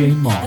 DJ Marshall.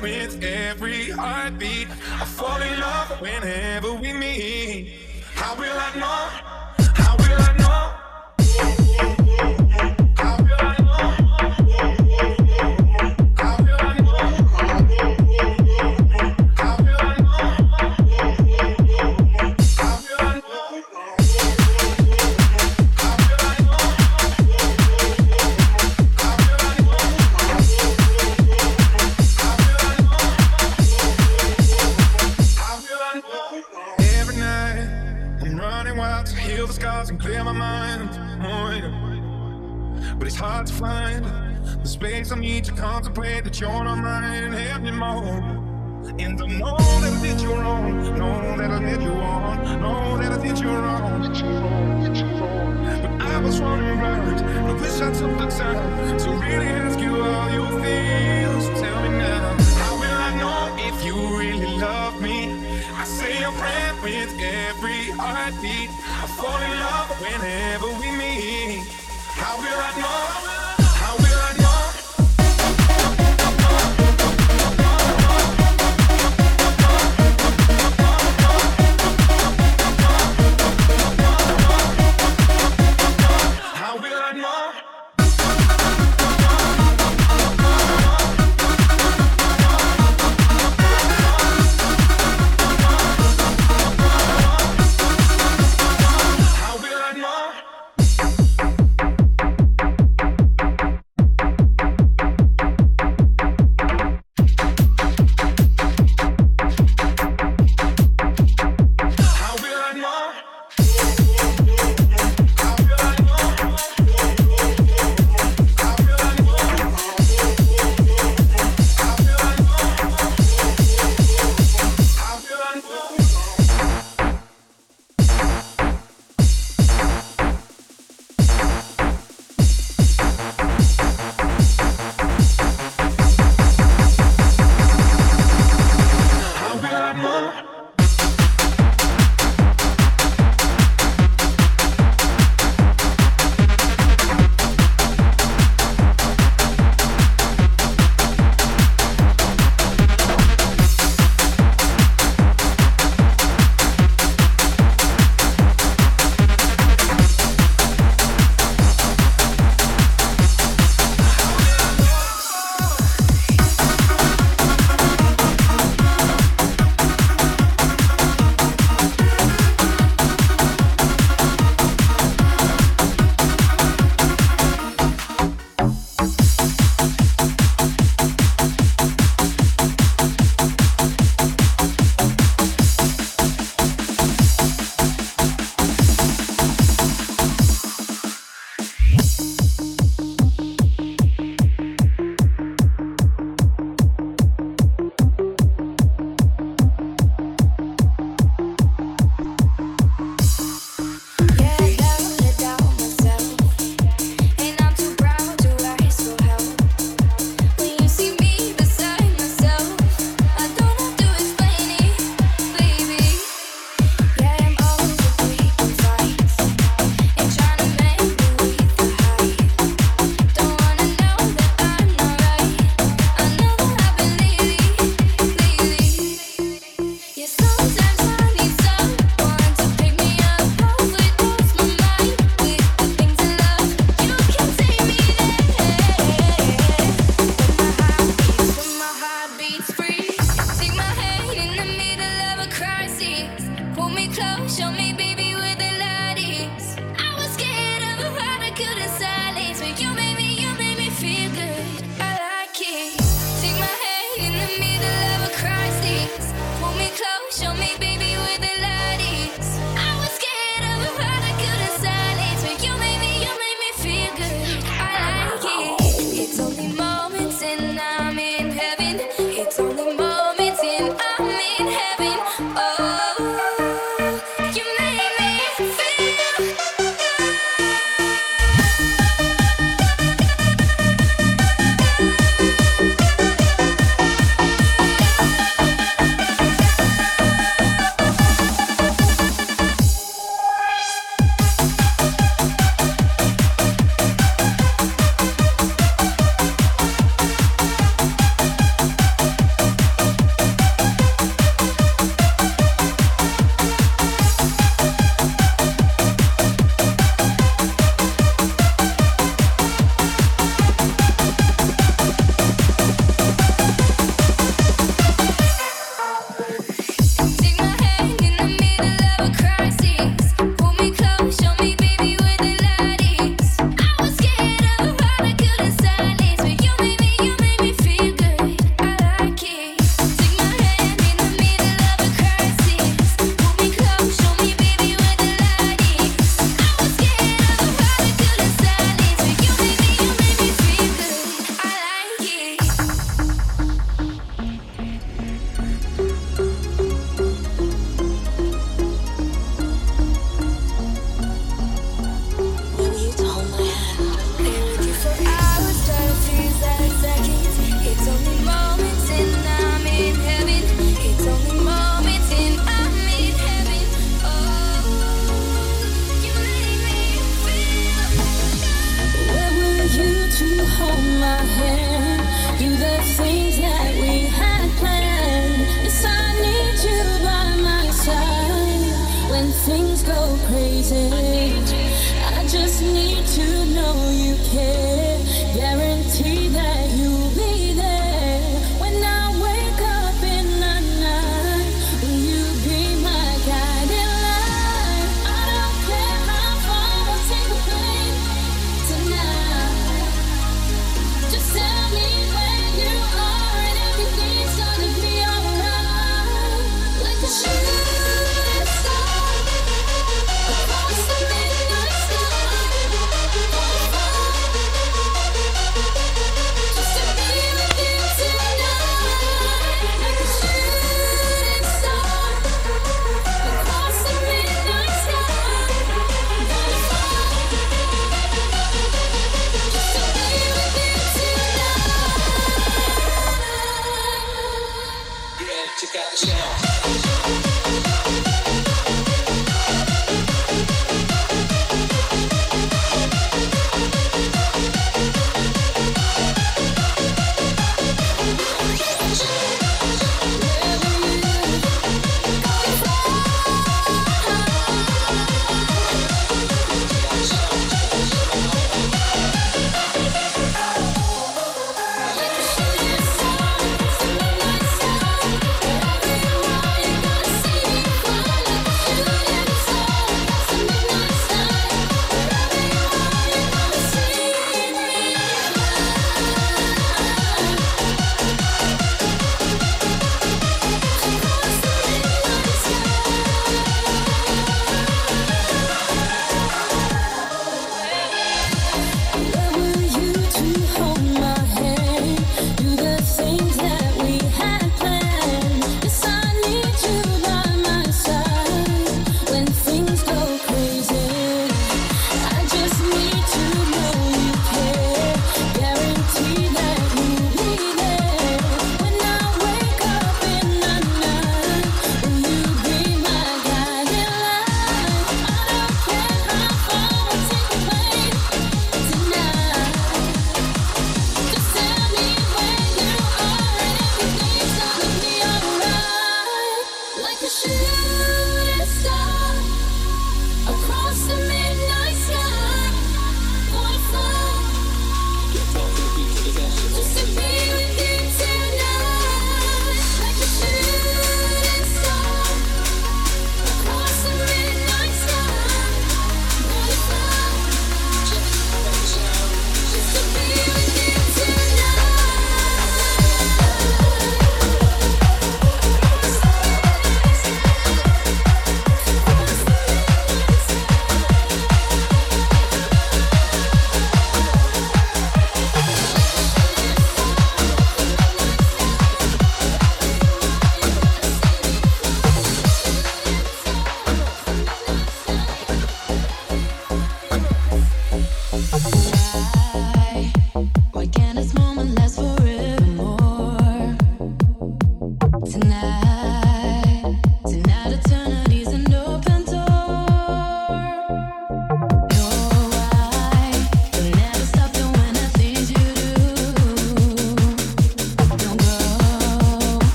with every heartbeat. I fall in love whenever we meet. How will I know?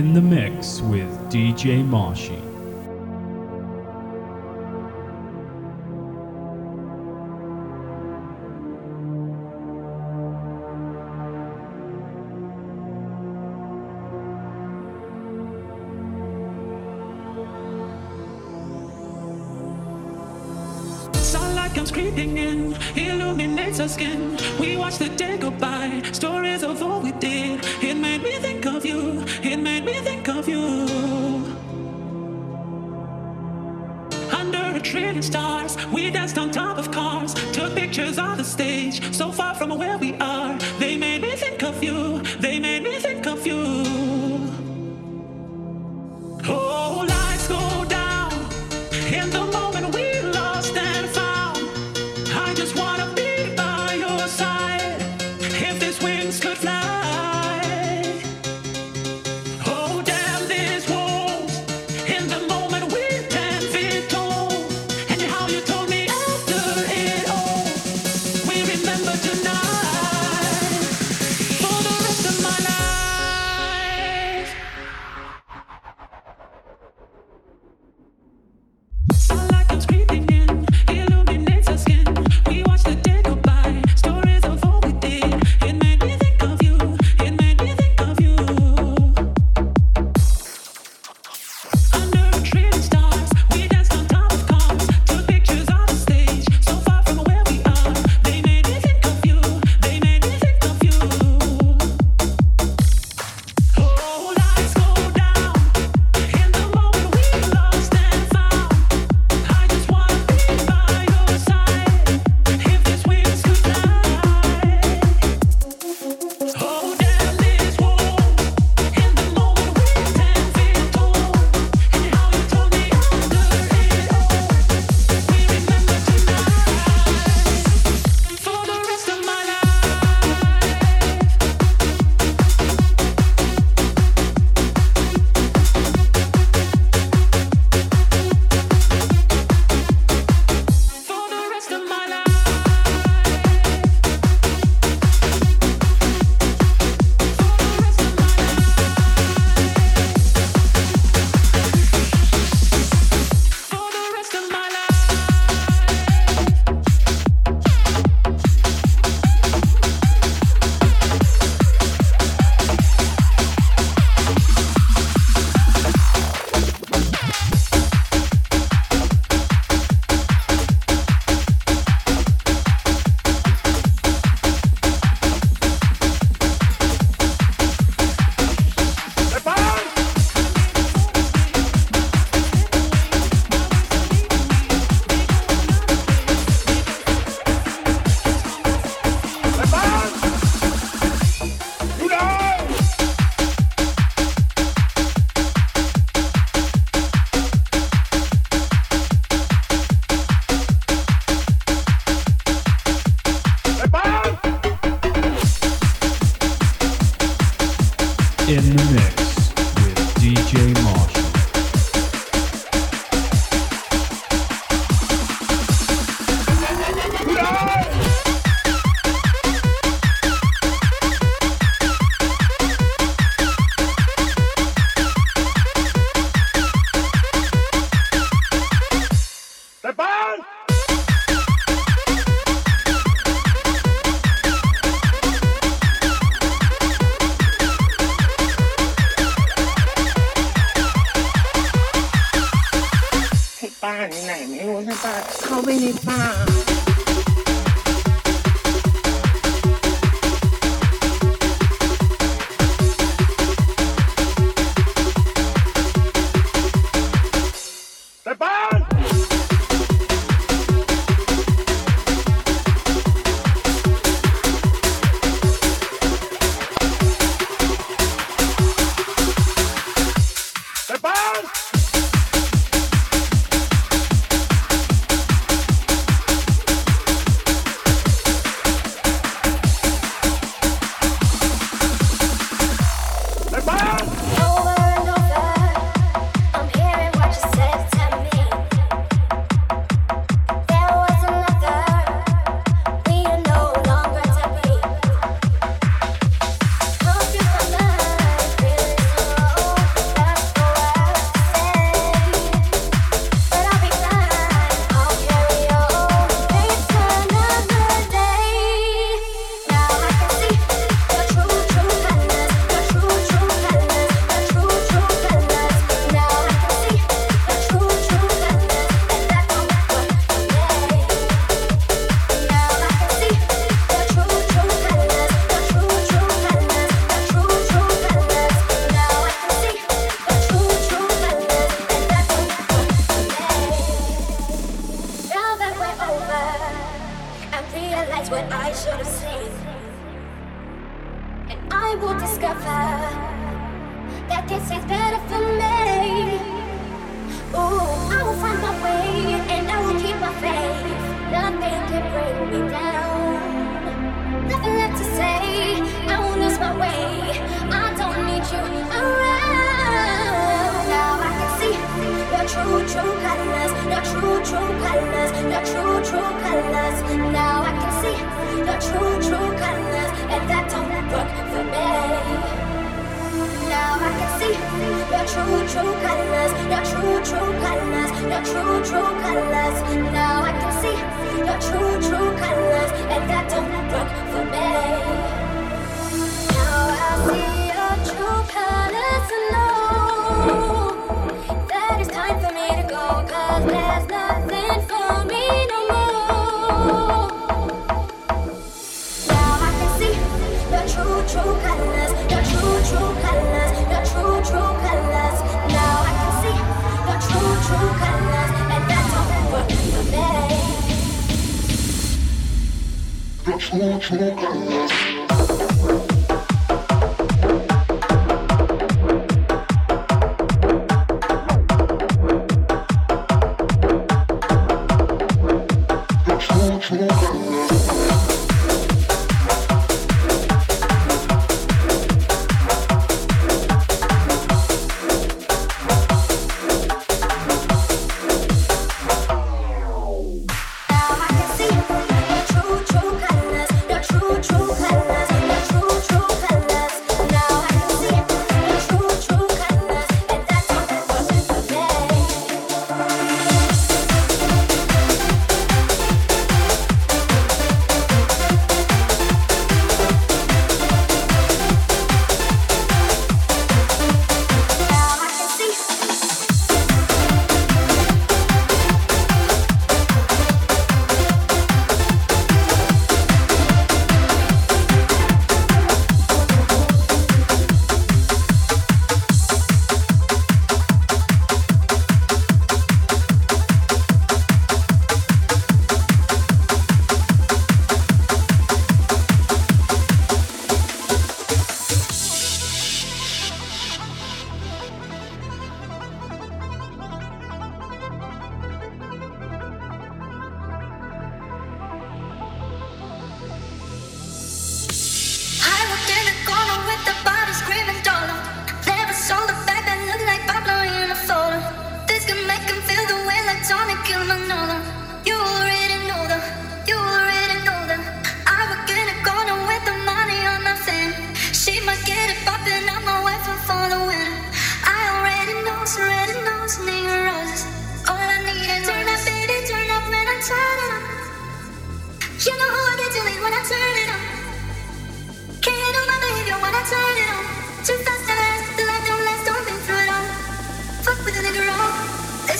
In the mix with DJ Marshy.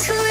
That's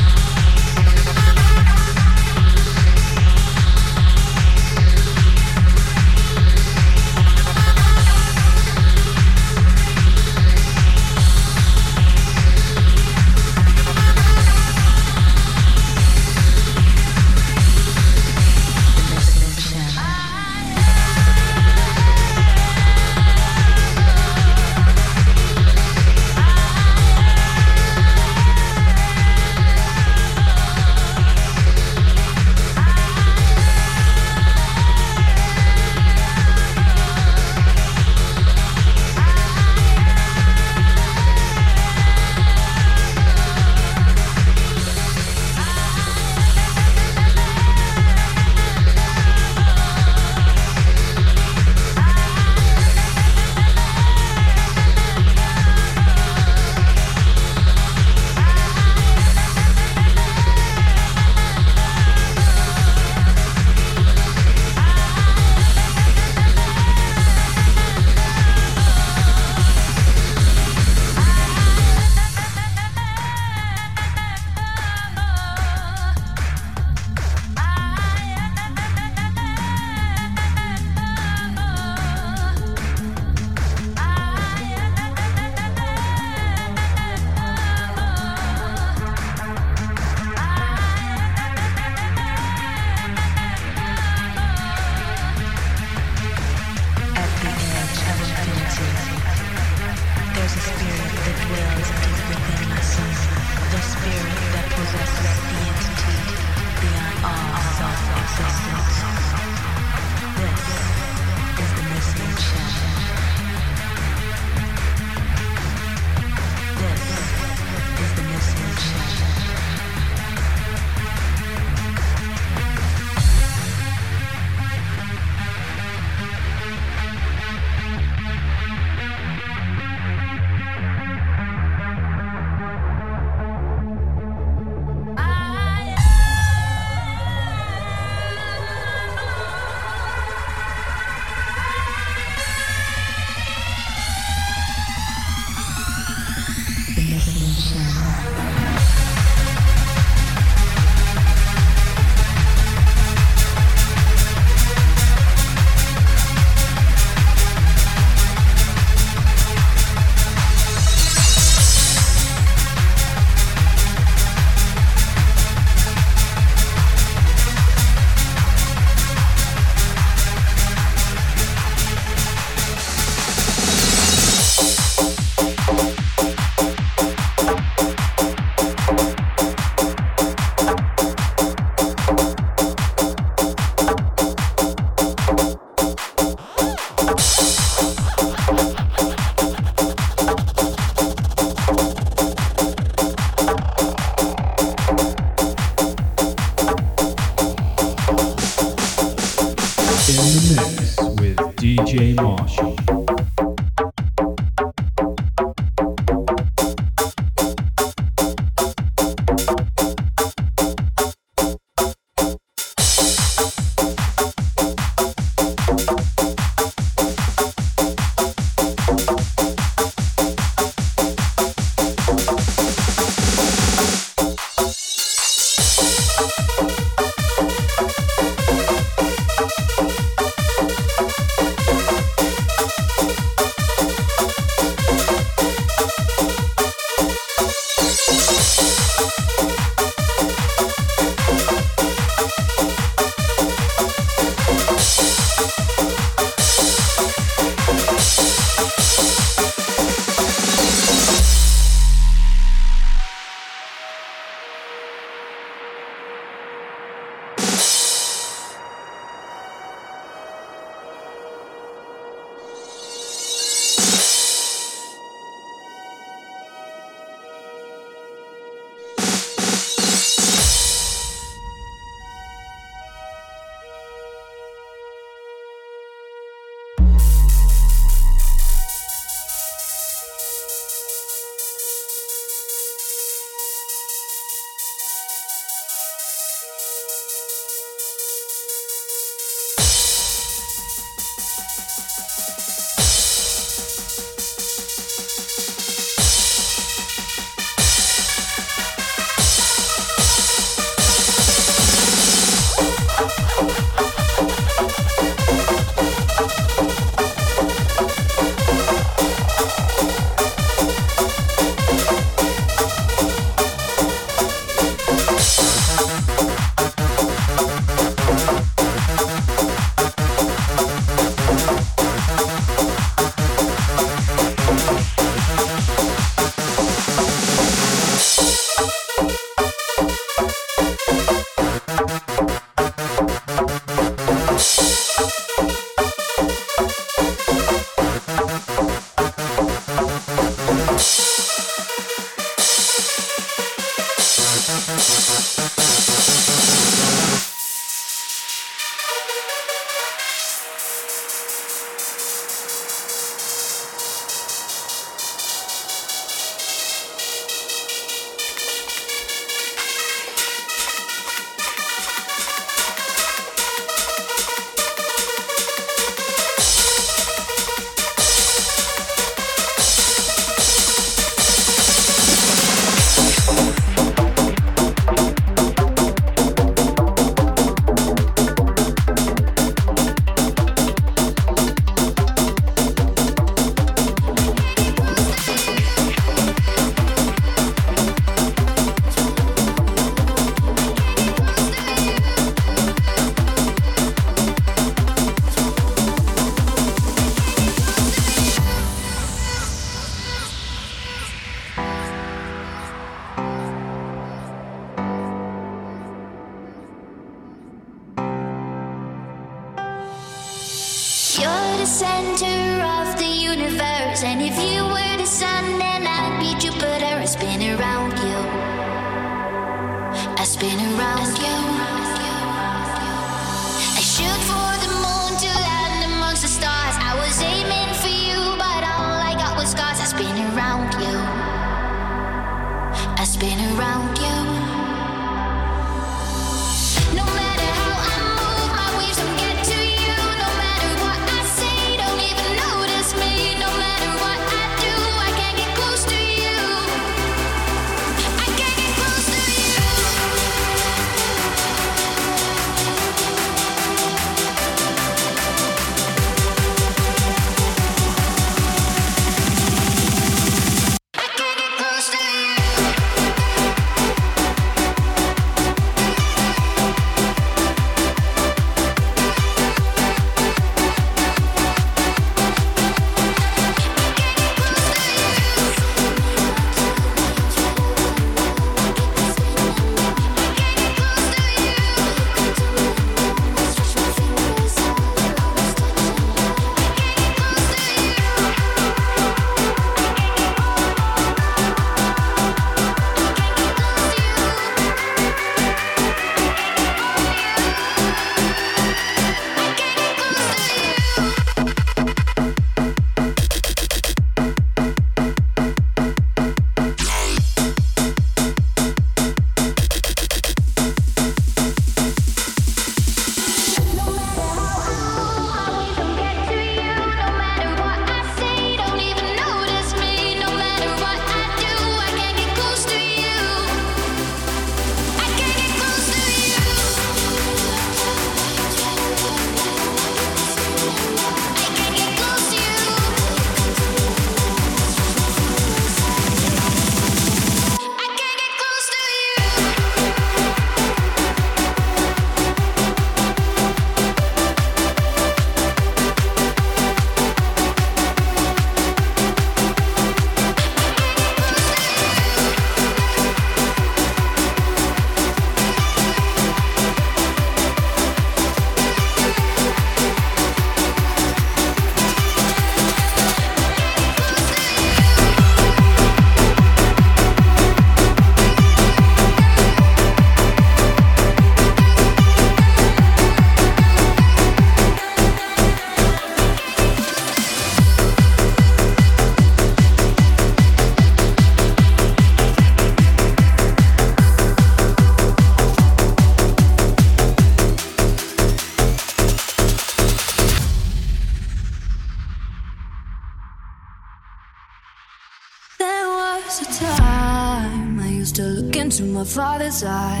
father's eye.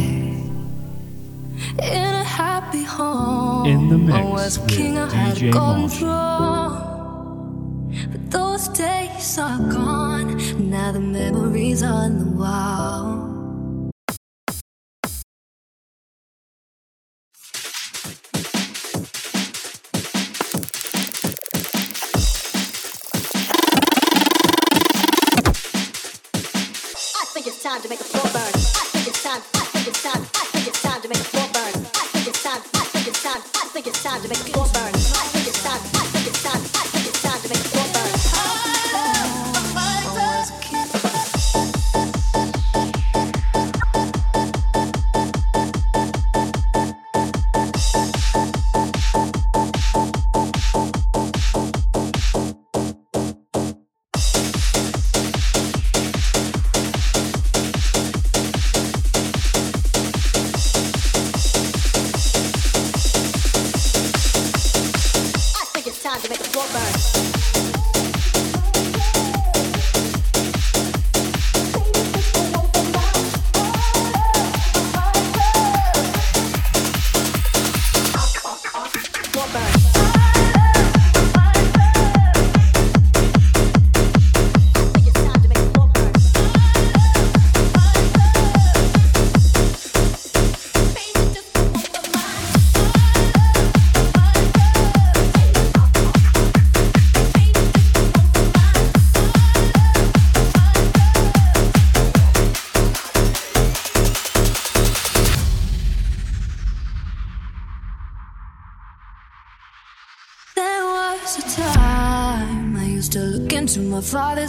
In a happy home, In the I mix was a with king. I had DJ a golden Marsh. throne. But those days are gone. Now the memories on the wall. I think it's time to make the floor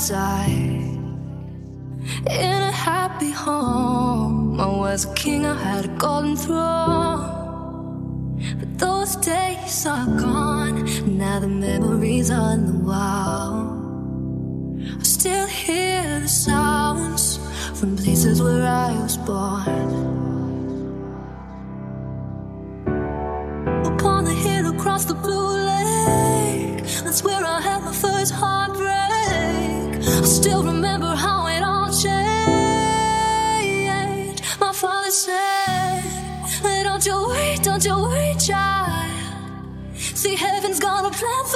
father's. In a happy home, I was a king, I had a golden throne. But those days are gone, now the memories on the wall. I still hear the sounds from places where I was born. upon the hill across the blue heaven's